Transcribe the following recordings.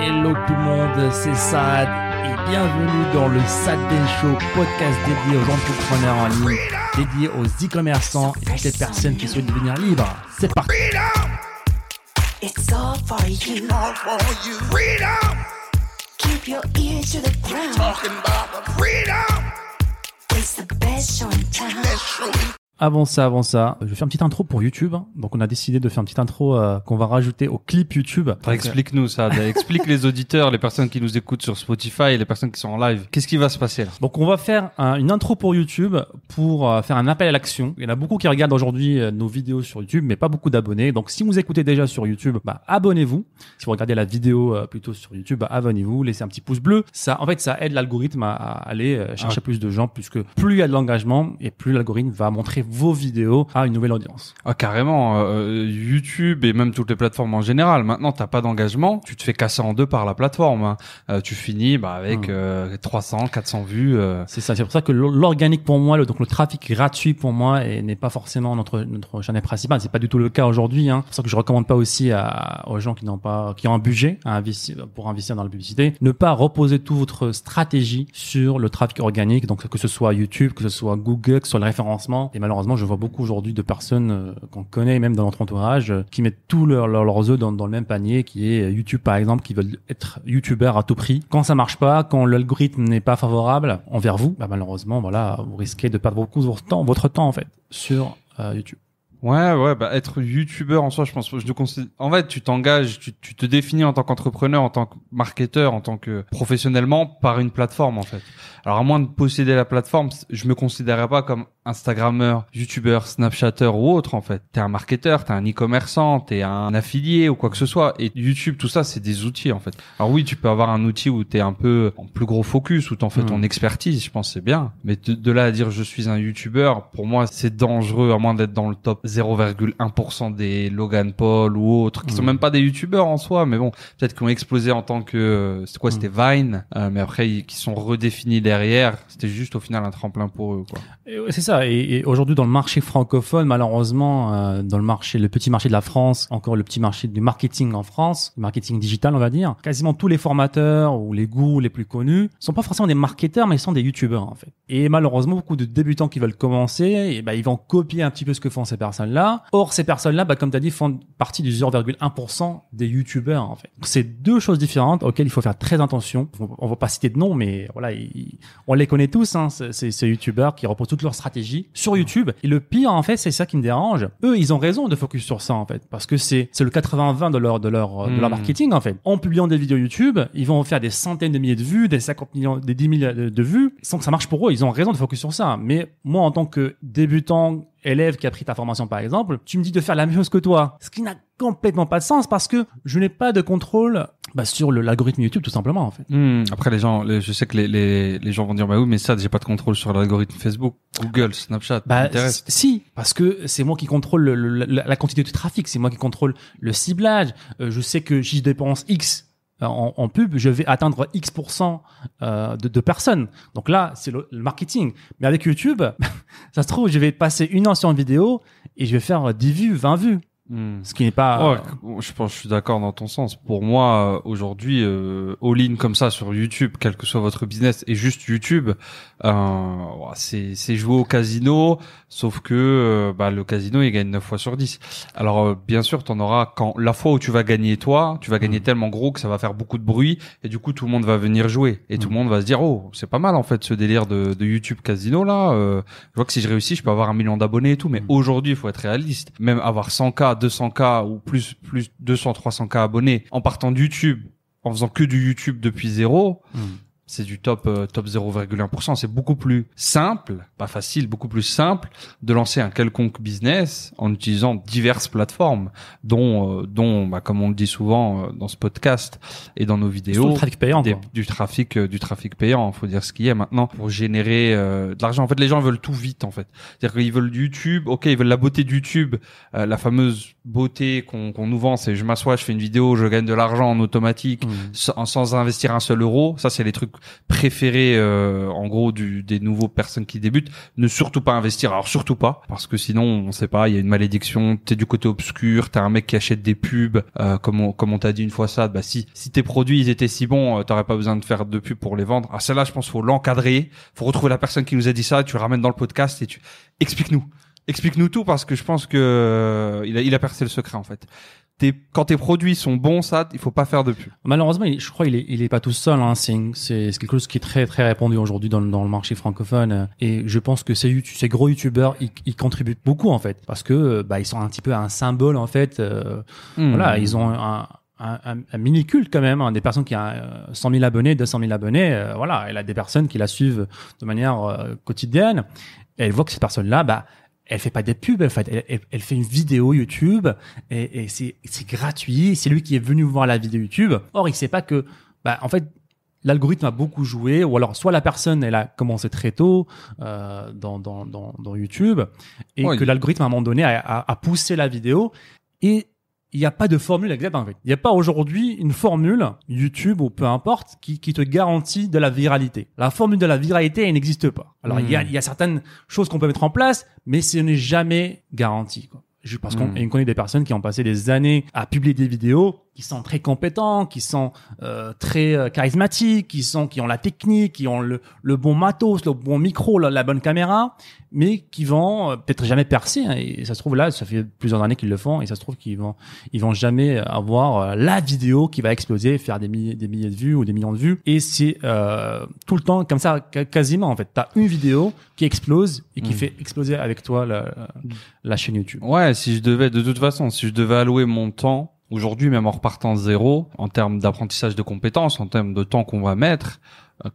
Hello tout le monde, c'est Sad et bienvenue dans le Sad Show, podcast dédié aux entrepreneurs en ligne, dédié aux e-commerçants et toutes les personnes qui souhaitent devenir libres. C'est parti. It's all for you. all for you. Freedom, Keep your ear to the ground. talking about the freedom. It's the best show in town. Let's show you. Avant ça, avant ça, je vais faire une petite intro pour YouTube. Donc on a décidé de faire une petite intro euh, qu'on va rajouter au clip YouTube. Explique-nous ça, explique les auditeurs, les personnes qui nous écoutent sur Spotify, les personnes qui sont en live. Qu'est-ce qui va se passer là? Donc on va faire un- une intro pour YouTube pour euh, faire un appel à l'action. Il y en a beaucoup qui regardent aujourd'hui euh, nos vidéos sur YouTube, mais pas beaucoup d'abonnés. Donc si vous écoutez déjà sur YouTube, bah, abonnez-vous. Si vous regardez la vidéo plutôt sur YouTube, bah, abonnez-vous, laissez un petit pouce bleu. Ça, en fait, ça aide l'algorithme à, à aller chercher Ah. plus de gens, puisque plus il y a de l'engagement et plus l'algorithme va montrer vos vidéos à une nouvelle audience. Ah carrément, euh, YouTube et même toutes les plateformes en général. Maintenant, t'as pas d'engagement, tu te fais casser en deux par la plateforme. hein. Euh, tu finis bah, avec Hmm. euh, 300, 400 vues. euh. C'est ça. C'est pour ça que l'or- l'organique pour moi, le, donc le trafic gratuit pour moi, n'est pas forcément notre notre chaîne principale. C'est pas du tout le cas aujourd'hui. Hein. C'est pour ça que je recommande pas aussi à, aux gens qui n'ont pas, qui ont un budget à investir pour investir dans la publicité, ne pas reposer toute votre stratégie sur le trafic organique. Donc que ce soit YouTube, que ce soit Google, que ce soit le référencement. Et malheureusement, je vois beaucoup aujourd'hui de personnes euh, qu'on connaît même dans notre entourage euh, qui mettent tous leurs leurs œufs dans, le même panier, qui est euh, YouTube par exemple, qui veulent être YouTubeurs à tout prix. Quand ça marche pas, quand l'algorithme n'est pas favorable envers vous, bah malheureusement, voilà, vous risquez de perdre beaucoup votre temps, votre temps en fait, sur YouTube. Ouais, ouais, bah être youtubeur en soi, je pense, je te considère. En fait, tu t'engages, tu, tu te définis en tant qu'entrepreneur, en tant que marketeur, en tant que professionnellement par une plateforme en fait. Alors à moins de posséder la plateforme, je me considérerais pas comme Instagrammeur, youtubeur, snapchatter ou autre en fait. T'es un marketeur, t'es un e-commerçant, t'es un affilié ou quoi que ce soit. Et YouTube, tout ça, c'est des outils en fait. Alors oui, tu peux avoir un outil où t'es un peu en plus gros focus, où t'en fais Mm. ton expertise, je pense c'est bien. Mais de, de là à dire je suis un youtubeur, pour moi c'est dangereux à moins d'être dans le top 0,1% des Logan Paul ou autres, qui sont Mm. même pas des youtubeurs en soi, mais bon, peut-être qu'ils ont explosé en tant que, c'est quoi, Mm. c'était Vine, euh, mais après ils- qui sont redéfinis derrière, c'était juste au final un tremplin pour eux quoi. C'est ça. Et, et aujourd'hui, dans le marché francophone, malheureusement, euh, dans le marché, le petit marché de la France, encore le petit marché du marketing en France, le marketing digital, on va dire, quasiment tous les formateurs ou les gourous les plus connus sont pas forcément des marketeurs, mais ils sont des youtubeurs en fait. Et malheureusement, beaucoup de débutants qui veulent commencer, et ben ils vont copier un petit peu ce que font ces personnes-là. Or, ces personnes-là, bah, comme tu as dit, font partie du 0,1% des youtubeurs en fait. C'est deux choses différentes auxquelles il faut faire très attention. On- va pas citer de nom, mais voilà, ils- on les connaît tous, hein, ces, ces- youtubeurs qui reposent toute leur stratégie sur YouTube. Et le pire, en fait, c'est ça qui me dérange. Eux, ils ont raison de focus sur ça, en fait, parce que c'est c'est le 80-20 de leur de leur de leur Hmm. marketing, en fait. En publiant des vidéos YouTube, ils vont faire des centaines de milliers de vues, des 50 millions, des 10 millions de, de vues, sans que ça marche pour eux. Ils ont raison de focus sur ça. Mais moi, en tant que débutant élève qui a pris ta formation par exemple, tu me dis de faire la même chose que toi, ce qui n'a complètement pas de sens parce que je n'ai pas de contrôle bah, sur l'algorithme YouTube tout simplement en fait. Hmm, Après les gens, les- je sais que les, les, les gens vont dire bah oui mais ça j'ai pas de contrôle sur l'algorithme Facebook, Google, Snapchat, Bah, si, parce que c'est moi qui contrôle le- le- la, la quantité de trafic, c'est moi qui contrôle le ciblage. Euh, je sais que je dépense X en, en pub, je vais atteindre X% euh, de, de personnes. Donc là, c'est le, marketing. Mais avec YouTube, ça se trouve, je vais passer une une vidéo et je vais faire 10 vues, 20 vues. Hmm. Ce qui n'est pas... Ouais, je pense, je suis d'accord dans ton sens. Pour moi, euh, aujourd'hui, euh, all-in comme ça sur YouTube, quel que soit votre business, et juste YouTube, euh, c'est c'est jouer au casino, sauf que euh, bah, le casino il gagne 9 fois sur 10. Alors euh, bien sûr, t'en auras quand la fois où tu vas gagner toi, tu vas gagner Mm. tellement gros que ça va faire beaucoup de bruit, et du coup tout le monde va venir jouer, et tout le monde va se dire oh c'est pas mal en fait ce délire de, de YouTube casino là. euh, je vois que si je réussis, je peux avoir un million d'abonnés et tout, mais aujourd'hui il faut être réaliste. Même avoir 100K, 200K ou plus plus 200, 300K abonnés en partant de YouTube, en faisant que du YouTube depuis zéro, Hmm. C'est du top euh, top 0,1%. C'est beaucoup plus simple, pas facile, beaucoup plus simple de lancer un quelconque business en utilisant diverses plateformes, dont euh, dont bah, comme on le dit souvent euh, dans ce podcast et dans nos vidéos. trafic payant. des- du trafic euh, du trafic payant faut dire ce qu'il y a maintenant pour générer euh, de l'argent en fait les gens veulent tout vite en fait c'est-à-dire qu'ils veulent YouTube ok ils veulent la beauté de YouTube euh, la fameuse beauté qu'on qu'on nous vend c'est je m'assois je fais une vidéo je gagne de l'argent en automatique Hmm. sans, sans investir un seul euro ça c'est les trucs préféré euh, en gros du, des nouveaux personnes qui débutent. Ne surtout pas investir. Alors surtout pas parce que sinon on sait pas, il y a une malédiction. T'es du côté obscur, t'as un mec qui achète des pubs. Euh, comme on, comme on t'a dit une fois ça, bah si si tes produits ils étaient si bons, euh, t'aurais pas besoin de faire de pub pour les vendre. Ah celle-là, je pense faut l'encadrer. Faut retrouver la personne qui nous a dit ça. Tu le ramènes dans le podcast et tu explique-nous. Explique-nous tout parce que je pense que euh, il a, il a percé le secret en fait. Tes, quand tes produits sont bons, ça, il faut pas faire de pub. Malheureusement, il- je crois qu'il est, il est pas tout seul. Hein. C'est, c'est c'est quelque chose qui est très très répandu aujourd'hui dans, le- dans le marché francophone. Et je pense que ces, ces gros youtubeurs, ils, ils contribuent beaucoup en fait, parce que euh, bah, ils sont un petit peu un symbole en fait. euh, Hmm. Voilà, ils ont un, un, un- un mini culte quand même. hein, des personnes qui ont euh, 100 000 abonnés, 200 000 abonnés. euh, voilà, elle a des personnes qui la suivent de manière euh, quotidienne. Et elle voit que cette personne-là, bah, elle fait pas des pubs, en fait, elle, elle- elle fait une vidéo YouTube et, et c'est gratuit. C'est lui qui est venu voir la vidéo YouTube. Or, il sait pas que, bah, en fait, l'algorithme a beaucoup joué, ou alors soit la personne elle a commencé très tôt euh, dans, dans, dans, dans YouTube et que l'algorithme à un moment donné a, a, a poussé la vidéo et il n'y a pas de formule exacte. Il n'y a pas aujourd'hui une formule YouTube ou peu importe qui, qui te garantit de la viralité. La formule de la viralité elle n'existe pas. Alors il y, a, Hmm. y a certaines choses qu'on peut mettre en place, mais ce n'est jamais garanti. Quoi. Je- Parce qu'on on connaît des personnes qui ont passé des années à publier des vidéos, qui sont très compétents, qui sont euh, très euh, charismatiques, qui sont qui ont la technique, qui ont le, le bon matos, le bon micro, la, la bonne caméra, mais qui vont euh, peut-être jamais percer. hein. et ça se trouve là, ça fait plusieurs années qu'ils le font, et ça se trouve qu'ils vont ils vont jamais avoir euh, la vidéo qui va exploser, faire des milliers des milliers de vues ou des millions de vues. Et c'est euh, tout le temps comme ça, quasiment en fait. T'as une vidéo qui explose et qui Mm. fait exploser avec toi la, la chaîne YouTube. Ouais, si je devais, de toute façon, si je devais allouer mon temps, aujourd'hui, même en repartant de zéro, en termes d'apprentissage de compétences, en termes de temps qu'on va mettre,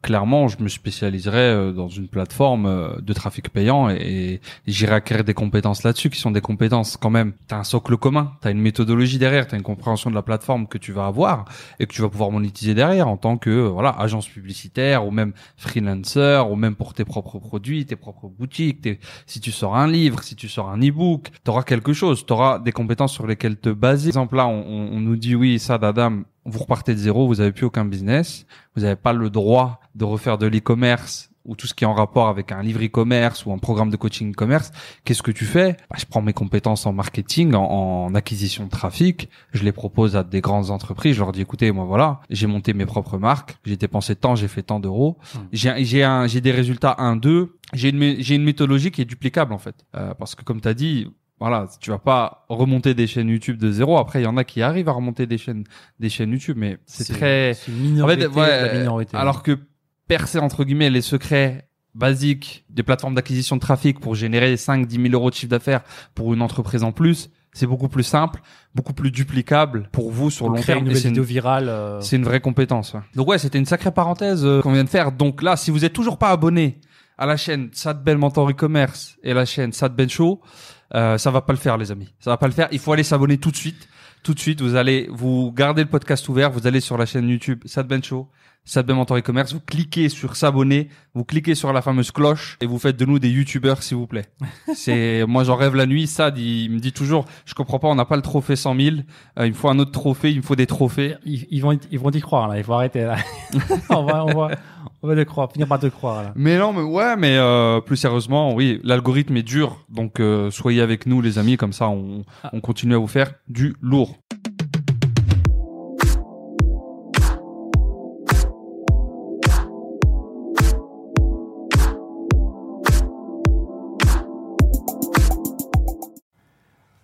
clairement, je me spécialiserais euh, dans une plateforme euh, de trafic payant et, j'irai acquérir des compétences là-dessus, qui sont des compétences quand même. T'as un socle commun, t'as une méthodologie derrière, t'as une compréhension de la plateforme que tu vas avoir et que tu vas pouvoir monétiser derrière en tant que euh, voilà agence publicitaire ou même freelancer ou même pour tes propres produits, tes propres boutiques, tes si tu sors un livre, si tu sors un e-book, tu auras quelque chose, tu auras des compétences sur lesquelles te baser. Par exemple, là, on- on nous dit oui, ça, d'Adam, vous repartez de zéro, vous avez plus aucun business, vous n'avez pas le droit de refaire de l'e-commerce ou tout ce qui est en rapport avec un livre e-commerce ou un programme de coaching e-commerce. Qu'est-ce que tu fais? Bah, Je prends mes compétences en marketing, en, en acquisition de trafic, je les propose à des grandes entreprises, je leur dis écoutez, moi voilà, j'ai monté mes propres marques, j'ai dépensé tant, j'ai fait tant d'euros, j'ai j'ai des résultats 1 2 j'ai une j'ai une méthodologie qui est duplicable en fait. Euh, parce que comme tu as dit voilà tu vas pas remonter des chaînes YouTube de zéro après il y en a qui arrivent à remonter des chaînes des chaînes YouTube mais c'est très c'est une minorité, en fait, ouais, la minorité. alors que percer entre guillemets les secrets basiques des plateformes d'acquisition de trafic pour générer 5 10 000 euros de chiffre d'affaires pour une entreprise en plus c'est beaucoup plus simple beaucoup plus duplicable pour vous sur le long créer terme une c'est une- virale. euh, c'est une vraie compétence. ouais. Donc ouais, c'était une sacrée parenthèse euh, qu'on vient de faire. Donc là, si vous êtes toujours pas abonné à la chaîne Sad Ben Mentor e-commerce et la chaîne Sad Ben Show, euh, ça va pas le faire, les amis. Ça va pas le faire. Il faut aller s'abonner tout de suite. Tout de suite, vous allez vous gardez le podcast ouvert, vous allez sur la chaîne YouTube Sad Ben Show, Sad Ben Mentor e-commerce, vous cliquez sur s'abonner, vous cliquez sur la fameuse cloche et vous faites de nous des youtubeurs, s'il vous plaît. C'est moi, j'en rêve la nuit. Sad, il, me dit toujours, je comprends pas, on n'a pas le trophée 100 000. Euh, il me faut un autre trophée, il me faut des trophées. ils, ils vont ils vont y croire là. Il faut arrêter là. on va on va on va te croire, finir par te croire là. Mais non, mais ouais, mais euh, plus sérieusement, oui, l'algorithme est dur, donc euh, soyez avec nous, les amis, comme ça, on, on continue à vous faire du lourd.